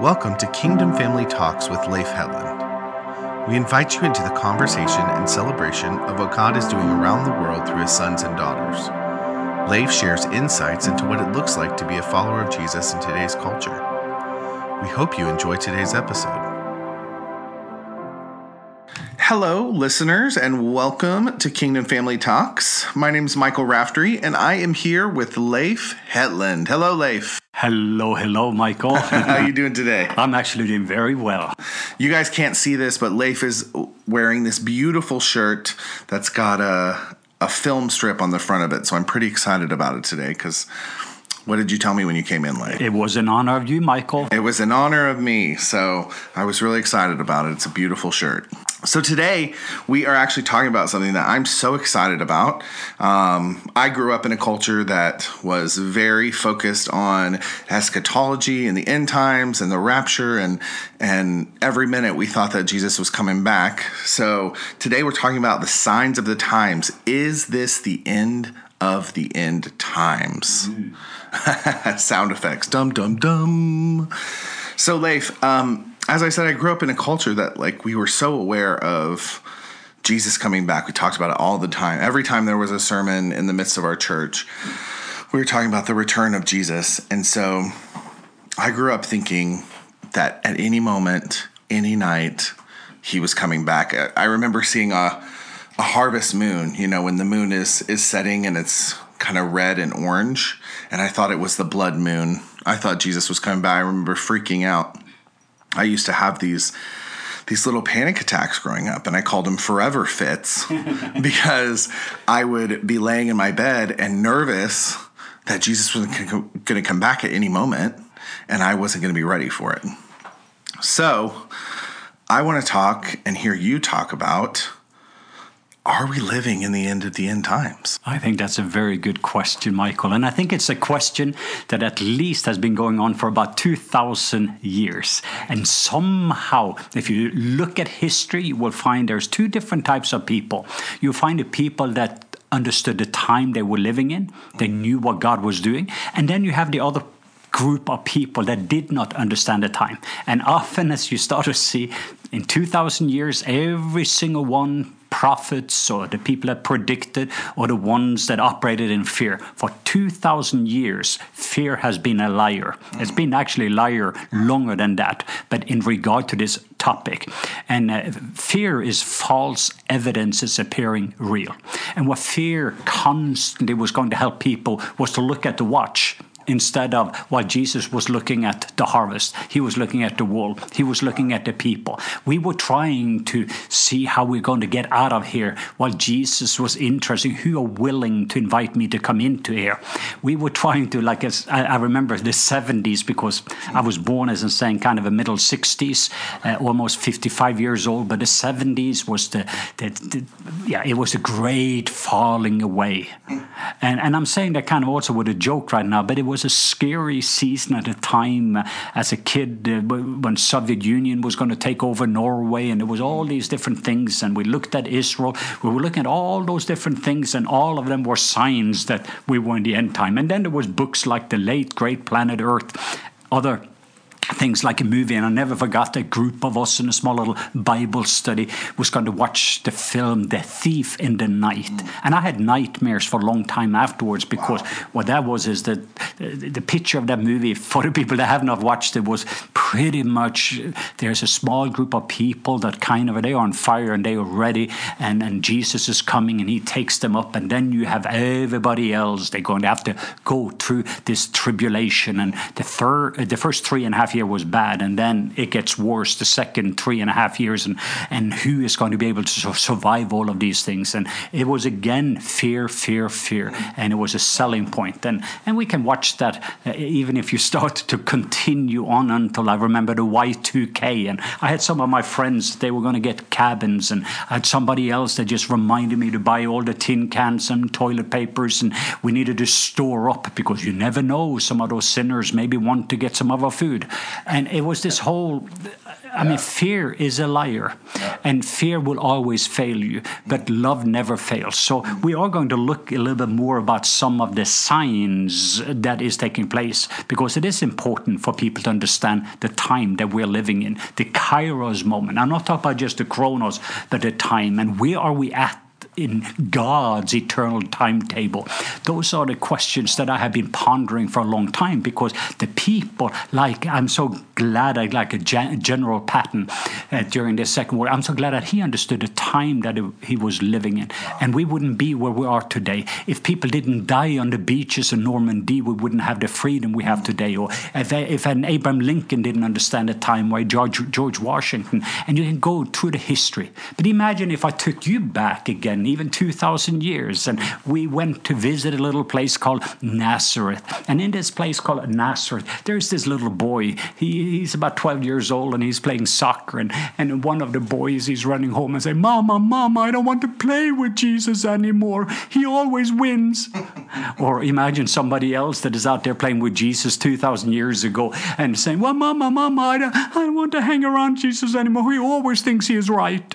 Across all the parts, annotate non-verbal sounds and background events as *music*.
Welcome to Kingdom Family Talks with Leif Hetland. We invite you into the conversation and celebration of what God is doing around the world through his sons and daughters. Leif shares insights into what it looks like to be a follower of Jesus in today's culture. We hope you enjoy today's episode. Hello, listeners, and welcome to Kingdom Family Talks. My name is Michael Raftery, and I am here with Leif Hetland. Hello, Leif. Hello, hello, Michael. *laughs* How are you doing today? I'm actually doing very well. You guys can't see this, but Leif is wearing this beautiful shirt that's got a a film strip on the front of it. So I'm pretty excited about it today because what did you tell me when you came in late? It was an honor of you, Michael. It was an honor of me. So I was really excited about it. It's a beautiful shirt. So today we are actually talking about something that I'm so excited about. Um, I grew up in a culture that was very focused on eschatology and the end times and the rapture, and and every minute we thought that Jesus was coming back. So today we're talking about the signs of the times. Is this the end of the end times? Mm. *laughs* Sound effects. Dum dum dum. So Leif, um, as I said, I grew up in a culture that like we were so aware of Jesus coming back. We talked about it all the time. Every time there was a sermon in the midst of our church, we were talking about the return of Jesus. And so I grew up thinking that at any moment, any night, he was coming back. I remember seeing a a harvest moon, you know, when the moon is is setting and it's kind of red and orange, and I thought it was the blood moon. I thought Jesus was coming back. I remember freaking out. I used to have these these little panic attacks growing up, and I called them forever fits *laughs* because I would be laying in my bed and nervous that Jesus was going to come back at any moment, and I wasn't going to be ready for it. So, I want to talk and hear you talk about are we living in the end of the end times? I think that's a very good question, Michael. And I think it's a question that at least has been going on for about 2,000 years. And somehow, if you look at history, you will find there's two different types of people. You'll find the people that understood the time they were living in, they knew what God was doing. And then you have the other group of people that did not understand the time. And often, as you start to see in 2,000 years, every single one prophets or the people that predicted or the ones that operated in fear. For 2,000 years, fear has been a liar. It's been actually a liar longer than that, but in regard to this topic. And uh, fear is false evidence is appearing real. And what fear constantly was going to help people was to look at the watch instead of while Jesus was looking at the harvest, he was looking at the wool, he was looking at the people. We were trying to see how we're going to get out of here while Jesus was interested. Who are willing to invite me to come into here? We were trying to, like, as I, I remember the 70s because I was born, as I'm saying, kind of a middle 60s, uh, almost 55 years old, but the 70s was the, the, the, yeah, it was a great falling away. And, and I'm saying that kind of also with a joke right now, but it was was a scary season at a time uh, as a kid uh, when Soviet Union was going to take over Norway, and there was all these different things. And we looked at Israel. We were looking at all those different things, and all of them were signs that we were in the end time. And then there was books like The Late Great Planet Earth, other things like a movie. And I never forgot a group of us in a small little Bible study was going to watch the film The Thief in the Night. Mm. And I had nightmares for a long time afterwards because wow. what that was is that the picture of that movie, for the people that have not watched it, was pretty much there's a small group of people that kind of, they are on fire and they are ready. And, and Jesus is coming and he takes them up. And then you have everybody else. They're going to have to go through this tribulation. And the, third, the first three and a half years year was bad, and then it gets worse the second three and a half years, and and who is going to be able to survive all of these things? And it was again fear, fear, fear, and it was a selling point. And and we can watch that uh, even if you start to continue on until I remember the Y2K, and I had some of my friends they were going to get cabins, and I had somebody else that just reminded me to buy all the tin cans and toilet papers, and we needed to store up because you never know some of those sinners maybe want to get some of our food and it was this whole. I mean, fear is a liar, and fear will always fail you, but love never fails. So we are going to look a little bit more about some of the signs that is taking place because it is important for people to understand the time that we're living in, the Kairos moment. I'm not talking about just the Chronos, but the time, and where are we at in God's eternal timetable? Those are the questions that I have been pondering for a long time because the people, like, I'm so glad I like a General Patton uh, during the Second War. I'm so glad that he understood the time that he was living in. And we wouldn't be where we are today. If people didn't die on the beaches of Normandy, we wouldn't have the freedom we have today. Or if, if an Abraham Lincoln didn't understand the time, why George, George Washington. And you can go through the history. But imagine if I took you back again even 2,000 years. And we went to visit a little place called Nazareth. And in this place called Nazareth, there's this little boy. He, he's about 12 years old and he's playing soccer. And, and one of the boys, he's running home and saying, Mama, Mama, I don't want to play with Jesus anymore. He always wins. *laughs* or imagine somebody else that is out there playing with Jesus 2,000 years ago and saying, Well, Mama, Mama, I don't, I don't want to hang around Jesus anymore. He always thinks he is right.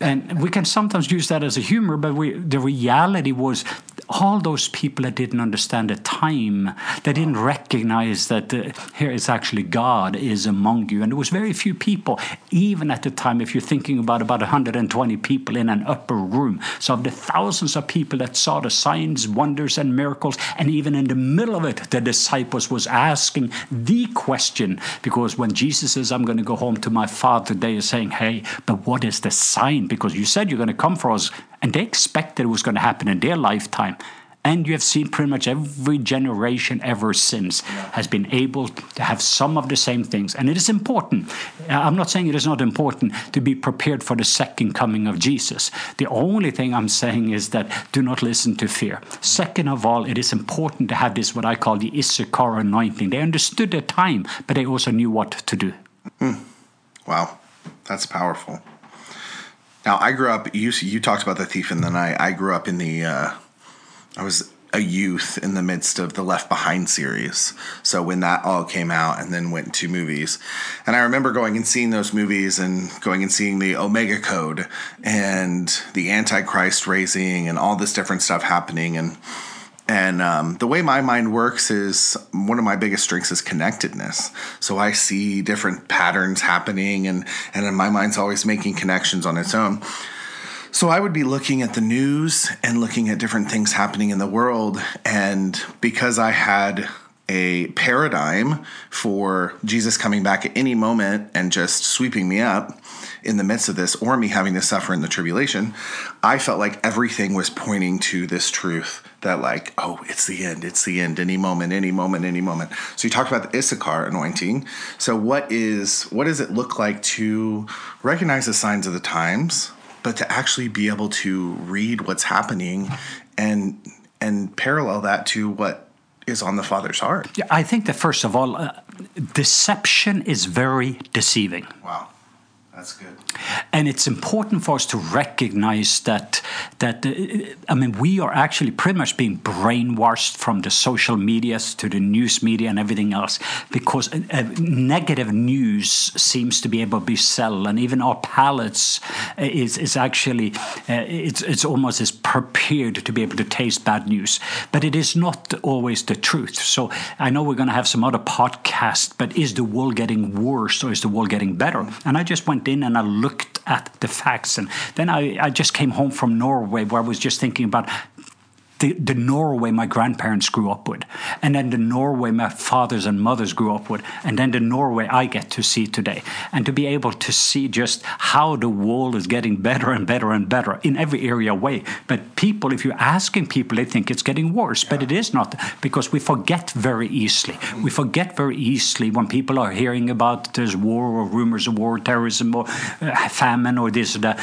And we can sometimes use that as a humor, but we, the reality was all those people that didn't understand the time, they didn't recognize that uh, here is actually God is among you. And there was very few people, even at the time, if you're thinking about about 120 people in an upper room. So of the thousands of people that saw the signs, wonders, and miracles, and even in the middle of it, the disciples was asking the question, because when Jesus says, I'm going to go home to my Father, they are saying, hey, but what is the sign? Because you said you're going to come for us and they expected it was going to happen in their lifetime. And you have seen pretty much every generation ever since has been able to have some of the same things. And it is important. Uh, I'm not saying it is not important to be prepared for the second coming of Jesus. The only thing I'm saying is that do not listen to fear. Second of all, it is important to have this, what I call the Issachar anointing. They understood the time, but they also knew what to do. Hmm. Wow, that's powerful. Now, I grew up. You you talked about the thief in the night. I grew up in the. Uh, I was a youth in the midst of the Left Behind series. So when that all came out, and then went to movies, and I remember going and seeing those movies, and going and seeing the Omega Code, and the Antichrist raising, and all this different stuff happening, and and um, the way my mind works is one of my biggest strengths is connectedness. So I see different patterns happening, and and my mind's always making connections on its own. So I would be looking at the news and looking at different things happening in the world, and because I had a paradigm for Jesus coming back at any moment and just sweeping me up in the midst of this, or me having to suffer in the tribulation, I felt like everything was pointing to this truth that like, oh, it's the end, it's the end, any moment, any moment, any moment. So you talked about the Issachar anointing. So what is what does it look like to recognize the signs of the times, but to actually be able to read what's happening and and parallel that to what is on the Father's heart? Yeah, I think that first of all, uh, deception is very deceiving. Wow. That's good. And it's important for us to recognize that that uh, I mean we are actually pretty much being brainwashed from the social medias to the news media and everything else because uh, uh negative news seems to be able to be sell and even our palates uh, is is actually uh, it's it's almost as prepared to be able to taste bad news, but it is not always the truth. So I know we're going to have some other podcasts, but is the world getting worse or is the world getting better? And I just went in and I looked at the facts. And then I, I just came home from Norway where I was just thinking about the, the Norway my grandparents grew up with, and then the Norway my fathers and mothers grew up with, and then the Norway I get to see today. And to be able to see just how the world is getting better and better and better in every area way. But people, if you're asking people, they think it's getting worse, yeah. but it is not because we forget very easily. We forget very easily when people are hearing about there's war or rumors of war, terrorism or uh, famine or this or that.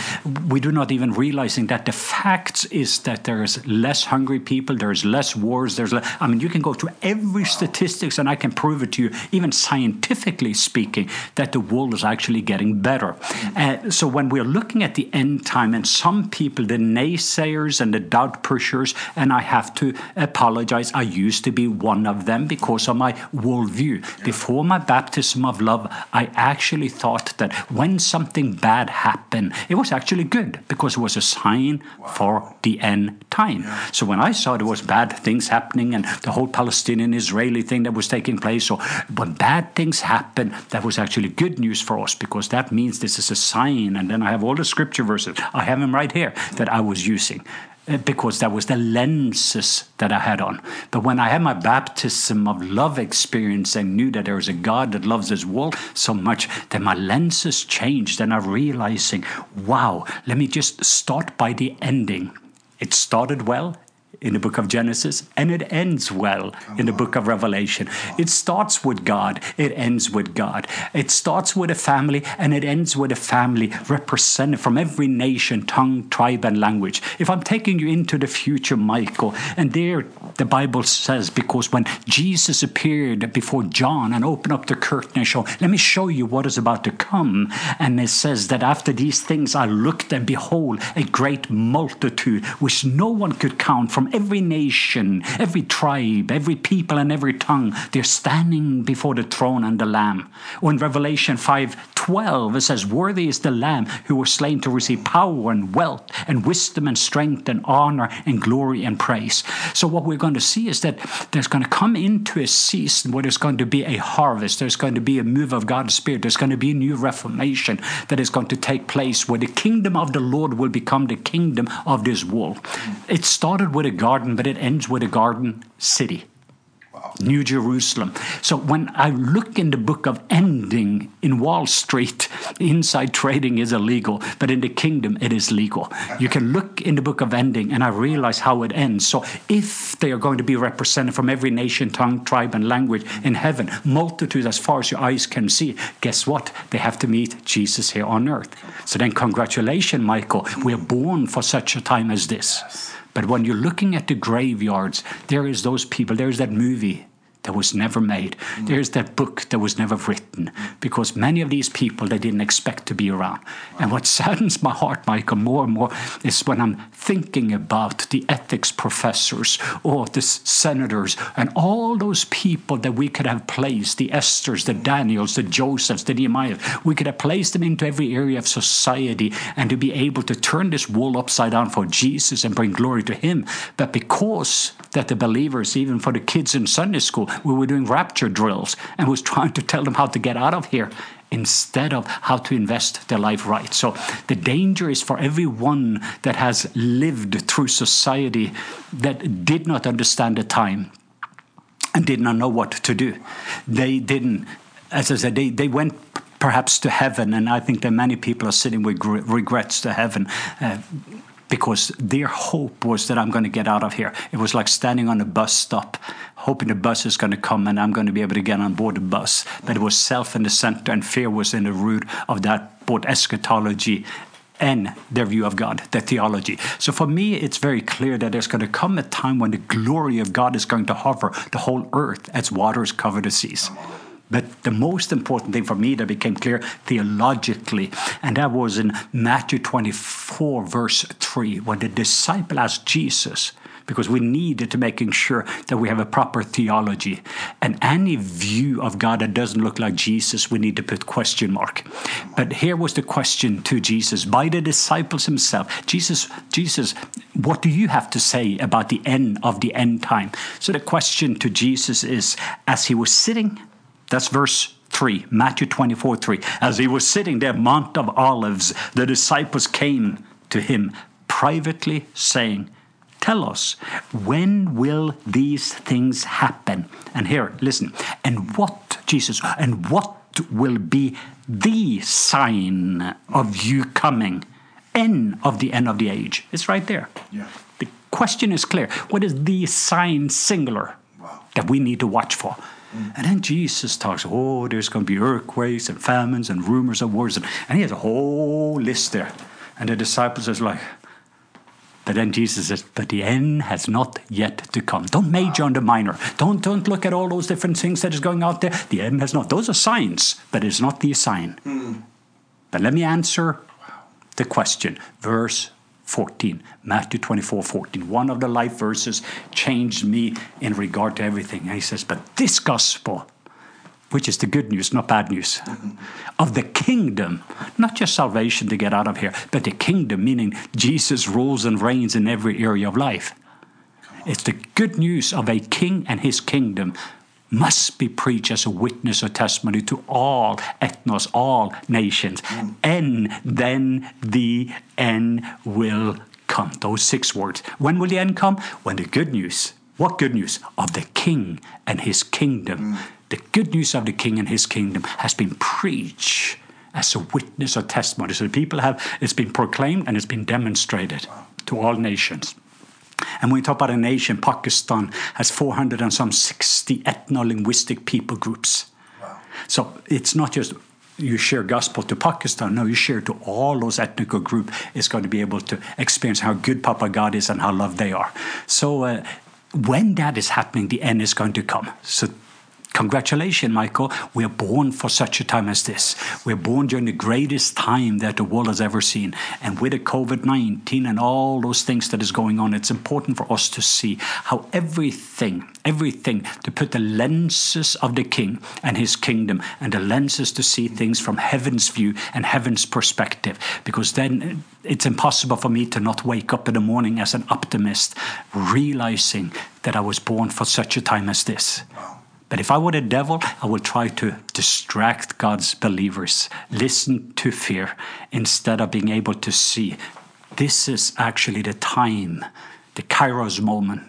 We do not even realizing that the facts is that there is less hunger hungry people, there's less wars, there's less, I mean, you can go through every statistics and I can prove it to you, even scientifically speaking, that the world is actually getting better. Uh, so when we're looking at the end time, and some people, the naysayers and the doubt pushers, and I have to apologize, I used to be one of them because of my worldview. Before my baptism of love, I actually thought that when something bad happened, it was actually good because it was a sign for the end time. So when I saw there was bad things happening and the whole Palestinian Israeli thing that was taking place, or when bad things happen, that was actually good news for us because that means this is a sign. And then I have all the scripture verses. I have them right here that I was using uh, because that was the lenses that I had on. But when I had my baptism of love experience and knew that there is a God that loves His world so much, that my lenses changed and I'm realizing, wow, let me just start by the ending. It started well in the book of Genesis, and it ends well in the book of Revelation. It starts with God, it ends with God. It starts with a family, and it ends with a family represented from every nation, tongue, tribe, and language. If I'm taking you into the future, Michael, and there the Bible says, because when Jesus appeared before John and opened up the curtain and showed, let me show you what is about to come. And it says that after these things I looked and behold a great multitude which no one could count from every nation, every tribe, every people, and every tongue. They're standing before the throne and the Lamb. Or in Revelation 5 12, it says, Worthy is the Lamb who was slain to receive power and wealth and wisdom and strength and honor and glory and praise. So, what we're going to see is that there's going to come into a season where there's going to be a harvest, there's going to be a move of God's Spirit, there's going to be a new reformation that is going to take place where the kingdom of the Lord will become the kingdom of this world. It started with a garden, but it ends with a garden city. New Jerusalem. So when I look in the book of ending in Wall Street, *laughs* inside trading is illegal, but in the kingdom it is legal. You can look in the book of ending and I realize how it ends. So if they are going to be represented from every nation, tongue, tribe, and language in heaven, multitudes as far as your eyes can see, guess what? They have to meet Jesus here on earth. So then, congratulations, Michael. We're born for such a time as this. But when you're looking at the graveyards, there is those people, there's that movie that was never made. Mm. There's that book that was never written because many of these people they didn't expect to be around. And what saddens my heart, Michael, more and more is when I'm thinking about the ethics professors or the senators and all those people that we could have placed the Esthers, the Daniels, the Josephs, the Nehemiahs. We could have placed them into every area of society and to be able to turn this world upside down for Jesus and bring glory to Him. But because that the believers, even for the kids in Sunday school, we were doing rapture drills and was trying to tell them how to get out of here instead of how to invest their life right. So the danger is for everyone that has lived through society that did not understand the time and did not know what to do. They didn't, as I said, they, they went perhaps to heaven, and I think that many people are sitting with regrets to heaven. Uh, because their hope was that I'm going to get out of here. It was like standing on a bus stop, hoping the bus is going to come and I'm going to be able to get on board the bus. But it was self in the center, and fear was in the root of that both eschatology and their view of God, their theology. So for me, it's very clear that there's going to come a time when the glory of God is going to hover the whole earth as waters cover the seas. But the most important thing for me that became clear theologically, and that was in Matthew 24, verse 3, when the disciple asked Jesus, because we needed to making sure that we have a proper theology. And any view of God that doesn't look like Jesus, we need to put question mark. But here was the question to Jesus by the disciples himself. Jesus, Jesus, what do you have to say about the end of the end time? So the question to Jesus is as he was sitting that's verse 3, Matthew 24 3. As he was sitting there, Mount of Olives, the disciples came to him privately, saying, Tell us, when will these things happen? And here, listen, and what, Jesus, and what will be the sign of you coming End of the end of the age? It's right there. Yeah. The question is clear. What is the sign singular wow. that we need to watch for? Mm. And then Jesus talks, oh, there's going to be earthquakes and famines and rumors of wars. And, and he has a whole list there. And the disciples are like, But then Jesus says, but the end has not yet to come. Don't major on the minor. Don't, don't look at all those different things that is going out there. The end has not. Those are signs, but it's not the sign. Mm. But let me answer the question. Verse 14, Matthew 24 14. One of the life verses changed me in regard to everything. And he says, But this gospel, which is the good news, not bad news, mm-hmm. of the kingdom, not just salvation to get out of here, but the kingdom, meaning Jesus rules and reigns in every area of life. It's the good news of a king and his kingdom must be preached as a witness or testimony to all ethnos, all nations, mm. and then the end will come. Those six words. When will the end come? When the good news, what good news? Of the king and his kingdom. Mm. The good news of the king and his kingdom has been preached as a witness or testimony. So the people have, it's been proclaimed and it's been demonstrated to all nations. And when we talk about a nation, Pakistan has 400 and some 60 ethno-linguistic people groups. Wow. So it's not just you share gospel to Pakistan. No, you share to all those ethnic groups. Is going to be able to experience how good Papa God is and how loved they are. So uh, when that is happening, the end is going to come. So Congratulations, Michael. We are born for such a time as this. We're born during the greatest time that the world has ever seen. And with the COVID 19 and all those things that is going on, it's important for us to see how everything, everything, to put the lenses of the King and his kingdom and the lenses to see things from heaven's view and heaven's perspective. Because then it's impossible for me to not wake up in the morning as an optimist, realizing that I was born for such a time as this. But if I were the devil, I would try to distract God's believers, listen to fear, instead of being able to see this is actually the time, the Kairos moment.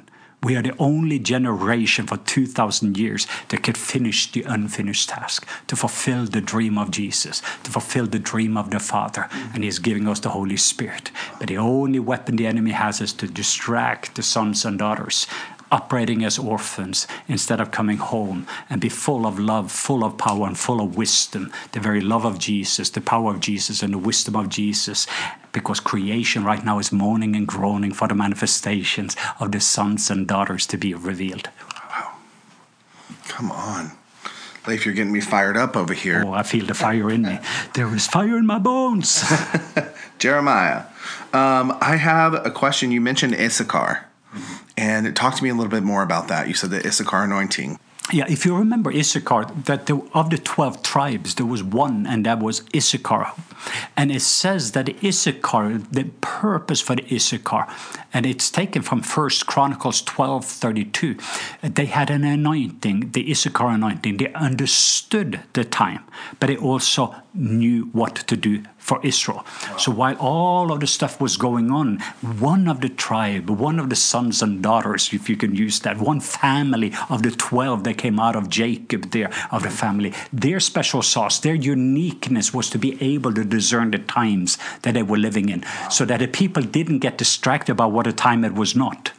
We are the only generation for 2,000 years that could finish the unfinished task, to fulfill the dream of Jesus, to fulfill the dream of the Father. And He's giving us the Holy Spirit. But the only weapon the enemy has is to distract the sons and daughters operating as orphans instead of coming home and be full of love, full of power, and full of wisdom. The very love of Jesus, the power of Jesus, and the wisdom of Jesus. Because creation right now is moaning and groaning for the manifestations of the sons and daughters to be revealed. Wow. Come on. Leif, you're getting me fired up over here. Oh, I feel the fire in me. There is fire in my bones. *laughs* Jeremiah, um, I have a question. You mentioned Issachar. And talk to me a little bit more about that. You said the Issachar anointing. Yeah, if you remember Issachar, that the, of the 12 tribes, there was one, and that was Issachar. And it says that Issachar, the purpose for the Issachar, and it's taken from First Chronicles 12 32, they had an anointing, the Issachar anointing. They understood the time, but they also knew what to do for Israel. Wow. So while all of the stuff was going on, one of the tribe, one of the sons and daughters, if you can use that, one family of the 12 that came out of Jacob there, of the family, their special sauce, their uniqueness was to be able to discern the times that they were living in so that the people didn't get distracted about what a time it was not.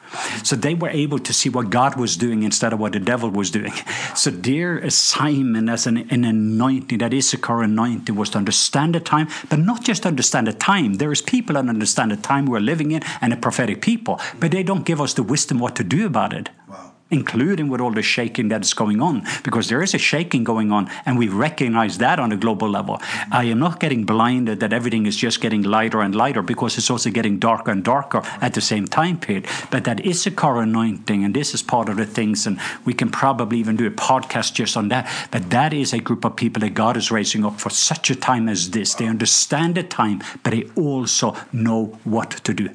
So they were able to see what God was doing instead of what the devil was doing. So their assignment as an, an anointing, that Issachar anointing, was to understand the time, but not just understand the time. There is people that understand the time we're living in and a prophetic people, but they don't give us the wisdom what to do about it. Including with all the shaking that's going on, because there is a shaking going on, and we recognize that on a global level. I am not getting blinded that everything is just getting lighter and lighter, because it's also getting darker and darker at the same time period. But that is a Issachar anointing, and this is part of the things, and we can probably even do a podcast just on that. But that is a group of people that God is raising up for such a time as this. They understand the time, but they also know what to do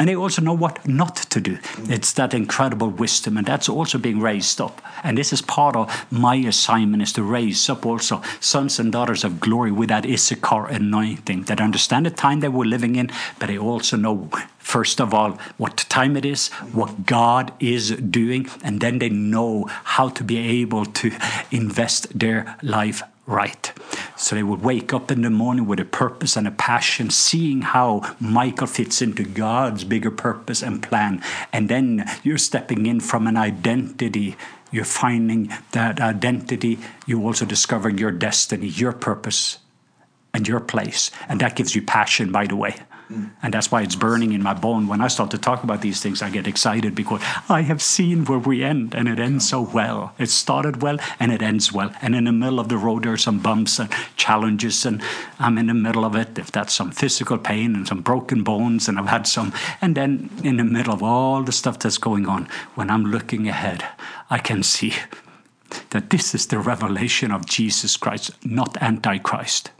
and they also know what not to do. It's that incredible wisdom, and that's also being raised up. And this is part of my assignment is to raise up also sons and daughters of glory with that Issachar anointing that understand the time that we're living in, but they also know first of all what time it is, what God is doing, and then they know how to be able to invest their life right. So they would wake up in the morning with a purpose and a passion, seeing how Michael fits into God's bigger purpose and plan. And then you're stepping in from an identity. You're finding that identity. You also discovering your destiny, your purpose, and your place. And that gives you passion, by the way. And that's why it's burning in my bone. When I start to talk about these things, I get excited because I have seen where we end, and it ends so well. It started well, and it ends well. And in the middle of the road, there are some bumps and challenges, and I'm in the middle of it. If that's some physical pain and some broken bones, and I've had some. And then in the middle of all the stuff that's going on, when I'm looking ahead, I can see that this is the revelation of Jesus Christ, not Antichrist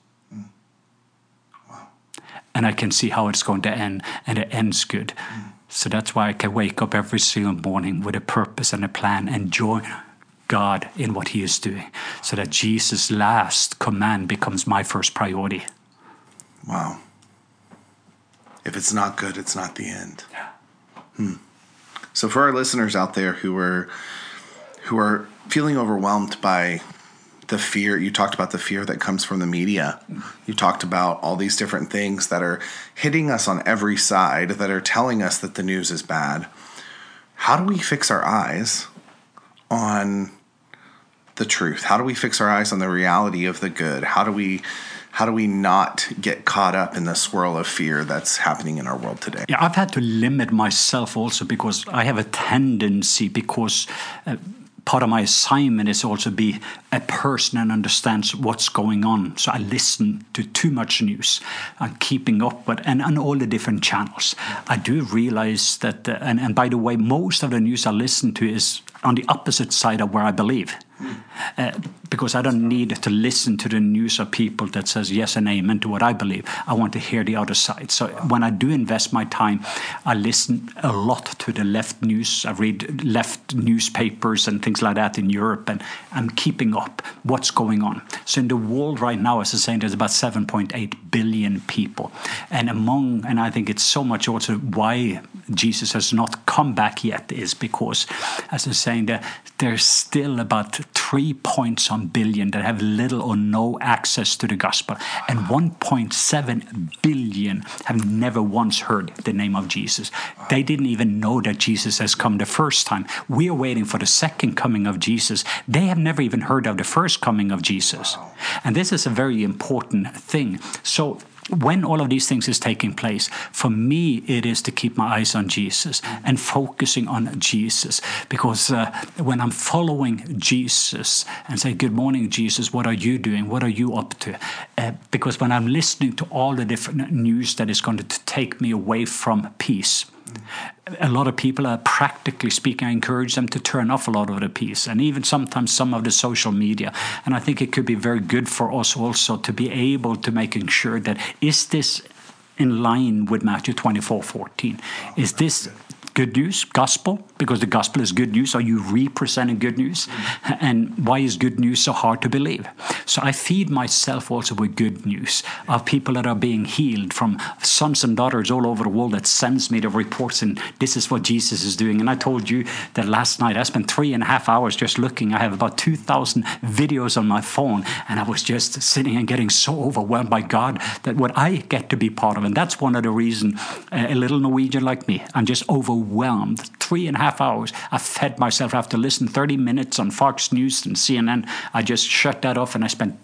and I can see how it's going to end, and it ends good. Mm. So that's why I can wake up every single morning with a purpose and a plan and join God in what He is doing, so that Jesus' last command becomes my first priority. Wow. If it's not good, it's not the end. Yeah. Hmm. So for our listeners out there who are who are feeling overwhelmed by the fear you talked about the fear that comes from the media. You talked about all these different things that are hitting us on every side that are telling us that the news is bad. How do we fix our eyes on the truth? How do we fix our eyes on the reality of the good? How do we how do we not get caught up in the swirl of fear that's happening in our world today? Yeah, I've had to limit myself also because I have a tendency because uh, part of my assignment is also be a person and understands what's going on. So I listen to too much news. I'm keeping up with and on all the different channels. I do realize that, uh, and, and by the way, most of the news I listen to is on the opposite side of where I believe. Uh, because I don't need to listen to the news of people that says yes and amen to what I believe. I want to hear the other side. So when I do invest my time, I listen a lot to the left news. I read left newspapers and things like that in Europe, and I'm keeping up what's going on. So in the world right now, as I'm saying, there's about 7.8 billion people, and among, and I think it's so much also why Jesus has not come back yet is because, as I'm saying, that there's still about three points on billion that have little or no access to the gospel, and 1.7 billion have never once heard the name of Jesus. They didn't even know that Jesus has come the first time. We are waiting for the second coming of Jesus. They have never even heard of the first coming of Jesus. And this is a very important thing. So when all of these things is taking place, for me, it is to keep my eyes on Jesus and focusing on Jesus. Because uh, when I'm following Jesus and say, Good morning, Jesus, what are you doing? What are you up to? Uh, because when I'm listening to all the different news that is going to take me away from peace, a lot of people are practically speaking. I encourage them to turn off a lot of the piece and even sometimes some of the social media. And I think it could be very good for us also to be able to making sure that is this in line with Matthew 24 14? Is this good news, gospel, because the gospel is good news. Are you representing good news? Mm-hmm. And why is good news so hard to believe? So I feed myself also with good news of people that are being healed from sons and daughters all over the world that sends me the reports and this is what Jesus is doing. And I told you that last night I spent three and a half hours just looking. I have about 2,000 videos on my phone and I was just sitting and getting so overwhelmed by God that what I get to be part of. And that's one of the reasons uh, a little Norwegian like me, I'm just overwhelmed. Three and a half half hours. I fed myself after listening 30 minutes on Fox News and CNN. I just shut that off and I spent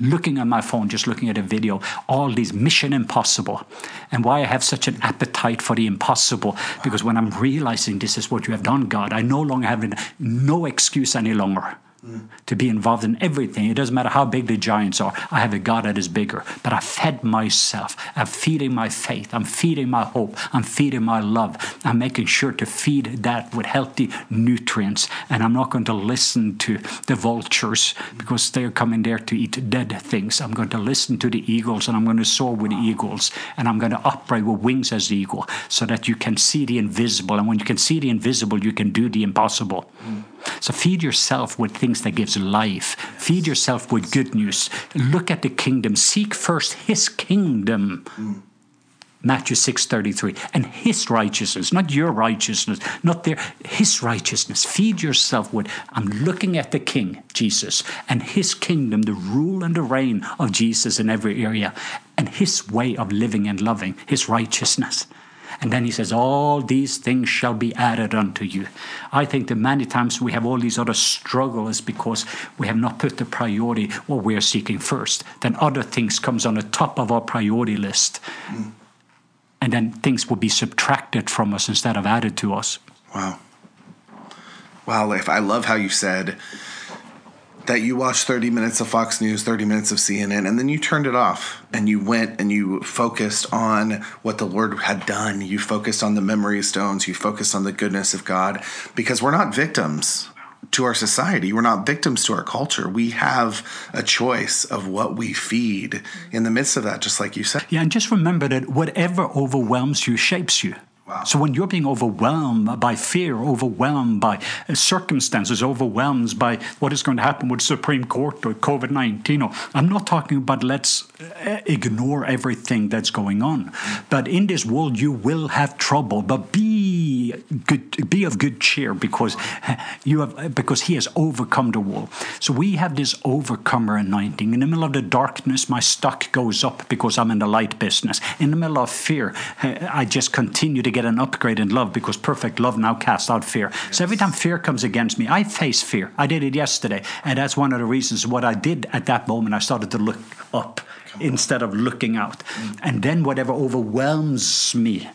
looking at my phone, just looking at a video, all these Mission Impossible. And why I have such an appetite for the impossible, because when I'm realizing this is what you have done, God, I no longer have no excuse any longer to be involved in everything. It doesn't matter how big the giants are. I have a God that is bigger. But I fed myself. I'm feeding my faith. I'm feeding my hope. I'm feeding my love. I'm making sure to feed that with healthy nutrients. And I'm not going to listen to the vultures because they're coming there to eat dead things. I'm going to listen to the eagles and I'm going to soar with the eagles. And I'm going to operate with wings as the eagle so that you can see the invisible. And when you can see the invisible, you can do the impossible. Mm. So feed yourself with things that gives life. Feed yourself with good news. Look at the kingdom. Seek first his kingdom. Mm. Matthew 6:33 and his righteousness not your righteousness not their his righteousness feed yourself with I'm looking at the king Jesus and his kingdom the rule and the reign of Jesus in every area and his way of living and loving his righteousness and then he says, All these things shall be added unto you. I think that many times we have all these other struggles because we have not put the priority what we are seeking first. Then other things comes on the top of our priority list. Mm. and then things will be subtracted from us instead of added to us. Wow. Wow, Leif, I love how you said that you watched 30 minutes of Fox News, 30 minutes of CNN, and then you turned it off and you went and you focused on what the Lord had done. You focused on the memory stones, you focused on the goodness of God because we're not victims to our society. We're not victims to our culture. We have a choice of what we feed in the midst of that, just like you said. Yeah, and just remember that whatever overwhelms you shapes you. So when you're being overwhelmed by fear, overwhelmed by uh, circumstances, overwhelmed by what is going to happen with Supreme Court or COVID nineteen, I'm not talking about let's uh, ignore everything that's going on. But in this world, you will have trouble. But be good, be of good cheer because *laughs* you have because He has overcome the wall. So we have this overcomer anointing. In the middle of the darkness, my stock goes up because I'm in the light business. In the middle of fear, *laughs* I just continue to get an upgrade in love because perfect love now casts out fear. Yes. So every time fear comes against me, I face fear. I did it yesterday. And that's one of the reasons what I did at that moment. I started to look up instead of looking out. Mm. And then whatever overwhelms me,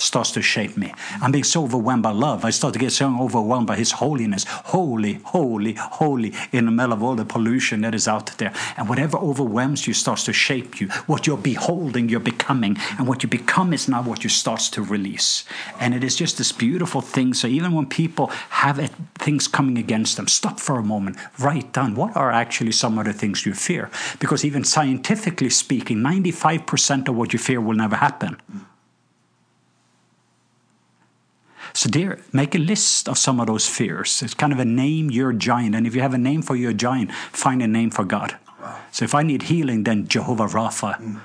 starts to shape me. I'm being so overwhelmed by love. I start to get so overwhelmed by His holiness. Holy, holy, holy in the middle of all the pollution that is out there. And whatever overwhelms you starts to shape you. What you're beholding, you're becoming. And what you become is now what you starts to release. And it is just this beautiful thing. So even when people have it, things coming against them, stop for a moment, write down what are actually some of the things you fear. Because even scientifically speaking, 95% of what you fear will never happen. So, dear, make a list of some of those fears. It's kind of a name your giant. And if you have a name for your giant, find a name for God. So if I need healing, then Jehovah Rapha, mm.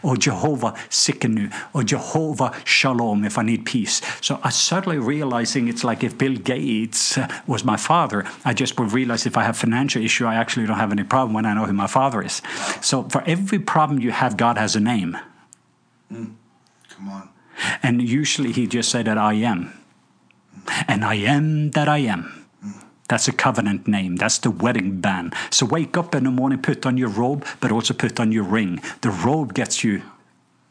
*laughs* or Jehovah Tsidkenu, or Jehovah Shalom if I need peace. So I suddenly realizing it's like if Bill Gates uh, was my father, I just would realize if I have financial issue, I actually don't have any problem when I know who my father is. So for every problem you have, God has a name. Mm. Come on. And usually he just said that I am. And I am that I am. That's a covenant name. That's the wedding band. So wake up in the morning, put on your robe, but also put on your ring. The robe gets you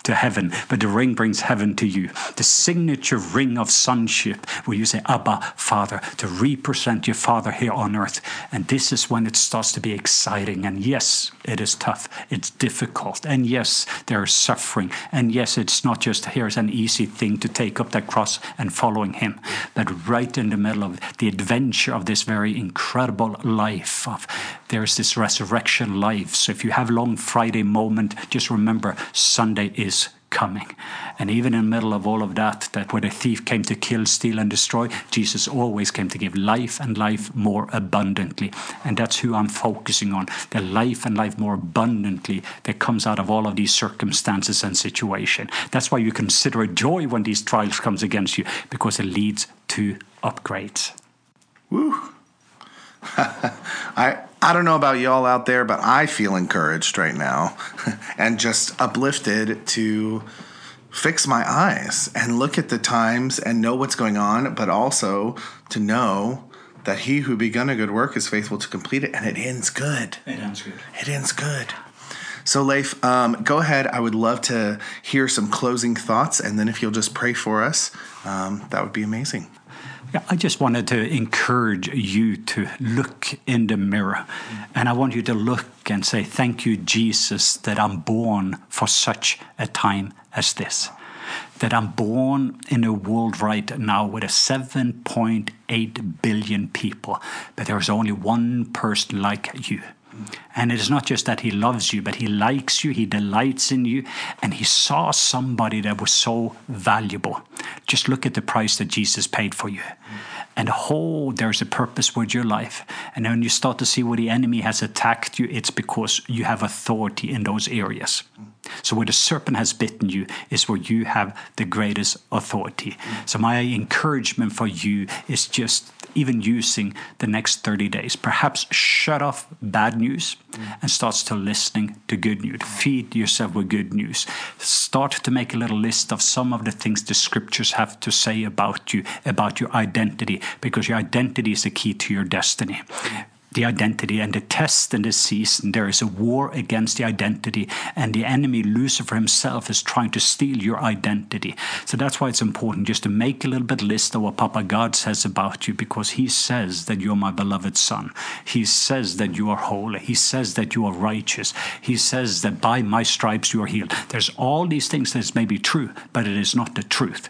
to heaven, but the ring brings heaven to you. The signature ring of sonship, where you say, Abba, Father, to represent your Father here on earth. And this is when it starts to be exciting. And yes, it is tough, it's difficult. And yes, there is suffering. And yes, it's not just here's an easy thing to take up that cross and following Him, but right in the middle of the adventure of this very incredible life of there's this resurrection life. So if you have a long Friday moment, just remember Sunday is coming. And even in the middle of all of that, that where the thief came to kill, steal, and destroy, Jesus always came to give life and life more abundantly. And that's who I'm focusing on the life and life more abundantly that comes out of all of these circumstances and situation. That's why you consider it joy when these trials comes against you, because it leads to upgrades. Woo. *laughs* I I don't know about y'all out there, but I feel encouraged right now *laughs* and just uplifted to fix my eyes and look at the times and know what's going on, but also to know that he who begun a good work is faithful to complete it and it ends good. It ends good. It ends good. So, Leif, um, go ahead. I would love to hear some closing thoughts, and then if you'll just pray for us, um, that would be amazing. Yeah, I just wanted to encourage you to look in the mirror. And I want you to look and say, Thank you, Jesus, that I'm born for such a time as this. That I'm born in a world right now with a 7.8 billion people, but there's only one person like you. And it is not just that he loves you, but he likes you, he delights in you, and he saw somebody that was so valuable. Just look at the price that Jesus paid for you. And oh, there's a purpose with your life. And when you start to see where the enemy has attacked you, it's because you have authority in those areas. So where the serpent has bitten you is where you have the greatest authority. So my encouragement for you is just even using the next 30 days. Perhaps shut off bad news and start to listening to good news. Feed yourself with good news. Start to make a little list of some of the things the scriptures have to say about you, about your identity, because your identity is the key to your destiny the identity and the test in this season there is a war against the identity and the enemy lucifer himself is trying to steal your identity. So that's why it's important just to make a little bit list of what papa god says about you because he says that you're my beloved son. He says that you are holy. He says that you are righteous. He says that by my stripes you are healed. There's all these things that may be true but it is not the truth.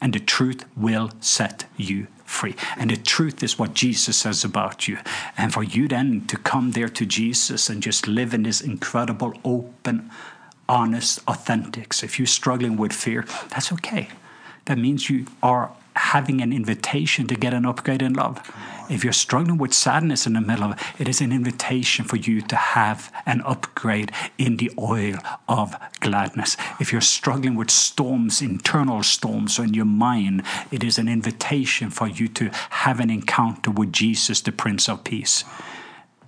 And the truth will set you free. And the truth is what Jesus says about you. And for you then to come there to Jesus and just live in this incredible, open, honest, authentic. So if you're struggling with fear, that's okay. That means you are having an invitation to get an upgrade in love. If you're struggling with sadness in the middle of it, it is an invitation for you to have an upgrade in the oil of gladness. If you're struggling with storms, internal storms in your mind, it is an invitation for you to have an encounter with Jesus, the Prince of Peace.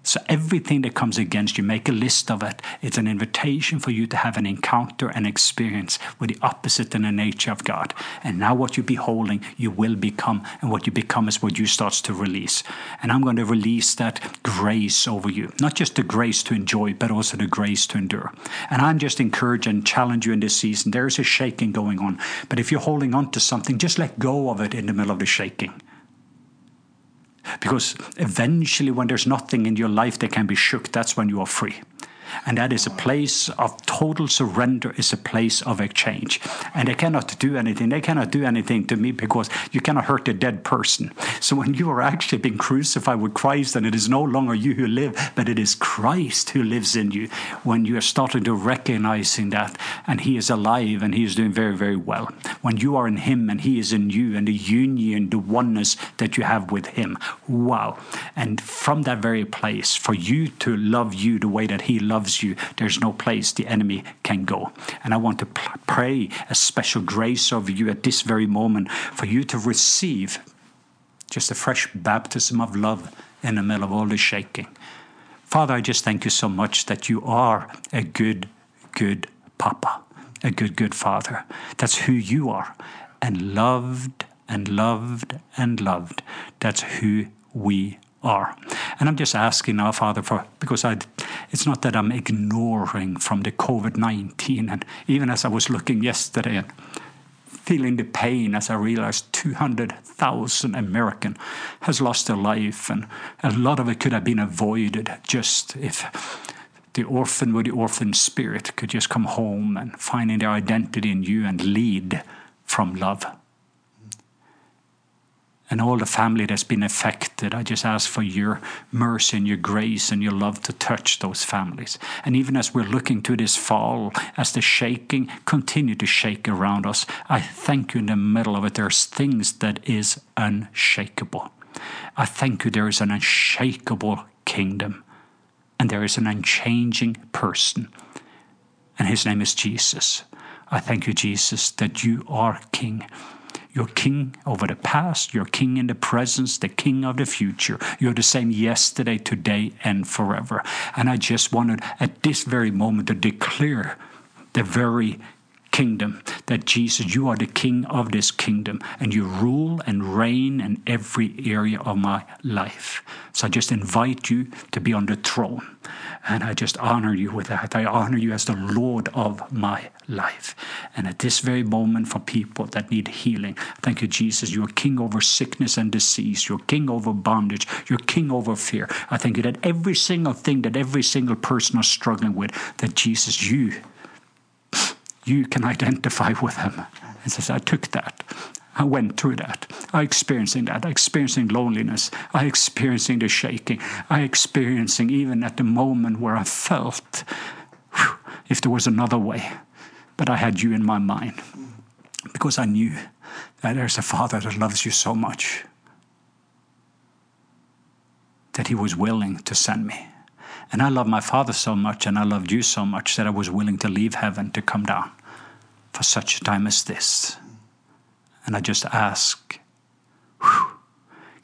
So everything that comes against you, make a list of it. It's an invitation for you to have an encounter and experience with the opposite in the nature of God. And now what you're beholding, you will become. And what you become is what you starts to release. And I'm going to release that grace over you. Not just the grace to enjoy, but also the grace to endure. And I'm just encourage and challenge you in this season. There is a shaking going on. But if you're holding on to something, just let go of it in the middle of the shaking. Because eventually, when there's nothing in your life that can be shook, that's when you are free. And that is a place of total surrender, is a place of exchange. And they cannot do anything. They cannot do anything to me because you cannot hurt a dead person. So when you are actually being crucified with Christ, and it is no longer you who live, but it is Christ who lives in you, when you are starting to recognizing that, and He is alive and He is doing very, very well. When you are in Him and He is in you, and the union, the oneness that you have with Him, wow. And from that very place, for you to love you the way that He loves loves you, there's no place the enemy can go. And I want to pray a special grace over you at this very moment for you to receive just a fresh baptism of love in the middle of all the shaking. Father, I just thank you so much that you are a good, good Papa, a good, good Father. That's who you are. And loved and loved and loved. That's who we are. And I'm just asking now, Father, for because I, it's not that I'm ignoring from the COVID 19. And even as I was looking yesterday and feeling the pain as I realized 200,000 American has lost their life, and a lot of it could have been avoided just if the orphan with the orphan spirit could just come home and finding their identity in you and lead from love and all the family that's been affected. I just ask for your mercy and your grace and your love to touch those families. And even as we're looking to this fall, as the shaking continue to shake around us, I thank you in the middle of it. There's things that is unshakable. I thank you there is an unshakable kingdom and there is an unchanging person. And his name is Jesus. I thank you, Jesus, that you are King. You're king over the past, you're king in the present, the king of the future. You're the same yesterday, today, and forever. And I just wanted at this very moment to declare the very kingdom that Jesus, you are the king of this kingdom and you rule and reign in every area of my life. So I just invite you to be on the throne. And I just honor you with that. I honor you as the Lord of my life. And at this very moment, for people that need healing, thank you, Jesus. You're king over sickness and disease. You're king over bondage. You're king over fear. I thank you that every single thing that every single person is struggling with, that Jesus, you you can identify with him. And says, I took that. I went through that. I experiencing that. I experiencing loneliness. I experiencing the shaking. I experiencing even at the moment where I felt whew, if there was another way. But I had you in my mind because I knew that there's a Father that loves you so much that He was willing to send me. And I love my Father so much, and I loved you so much that I was willing to leave heaven to come down for such a time as this. And I just ask, whew,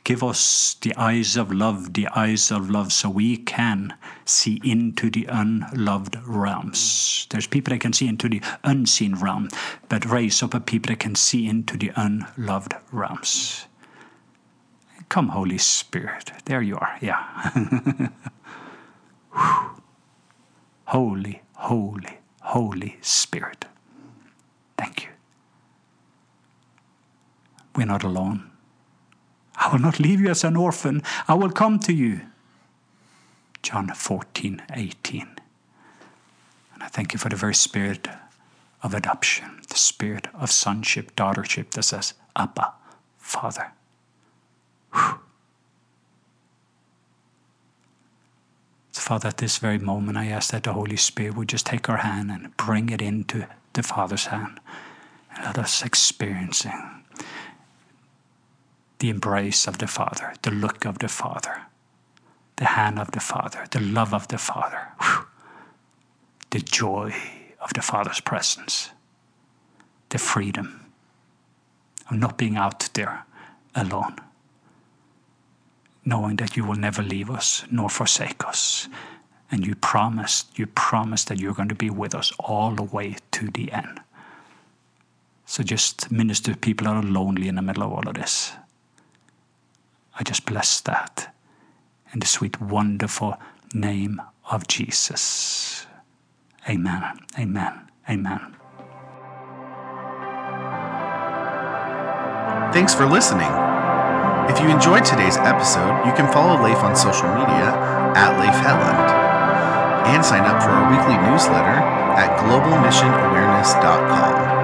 give us the eyes of love, the eyes of love, so we can see into the unloved realms. There's people that can see into the unseen realm, but raise up a people that can see into the unloved realms. Come, Holy Spirit. There you are. Yeah. *laughs* holy, holy, Holy Spirit. Thank you. We're not alone. I will not leave you as an orphan. I will come to you. John 14, 18. And I thank you for the very spirit of adoption, the spirit of sonship, daughtership that says, Abba, Father. Whew. So, Father, at this very moment, I ask that the Holy Spirit would just take our hand and bring it into the Father's hand. And let us experiencing the embrace of the Father, the look of the Father, the hand of the Father, the love of the Father, Whew. the joy of the Father's presence, the freedom of not being out there alone. Knowing that you will never leave us nor forsake us. And you promised, you promised that you're going to be with us all the way to the end. So just minister to people that are lonely in the middle of all of this. I just bless that in the sweet, wonderful name of Jesus. Amen. Amen. Amen. Thanks for listening. If you enjoyed today's episode, you can follow Leif on social media at Leif Hetland and sign up for our weekly newsletter at globalmissionawareness.com.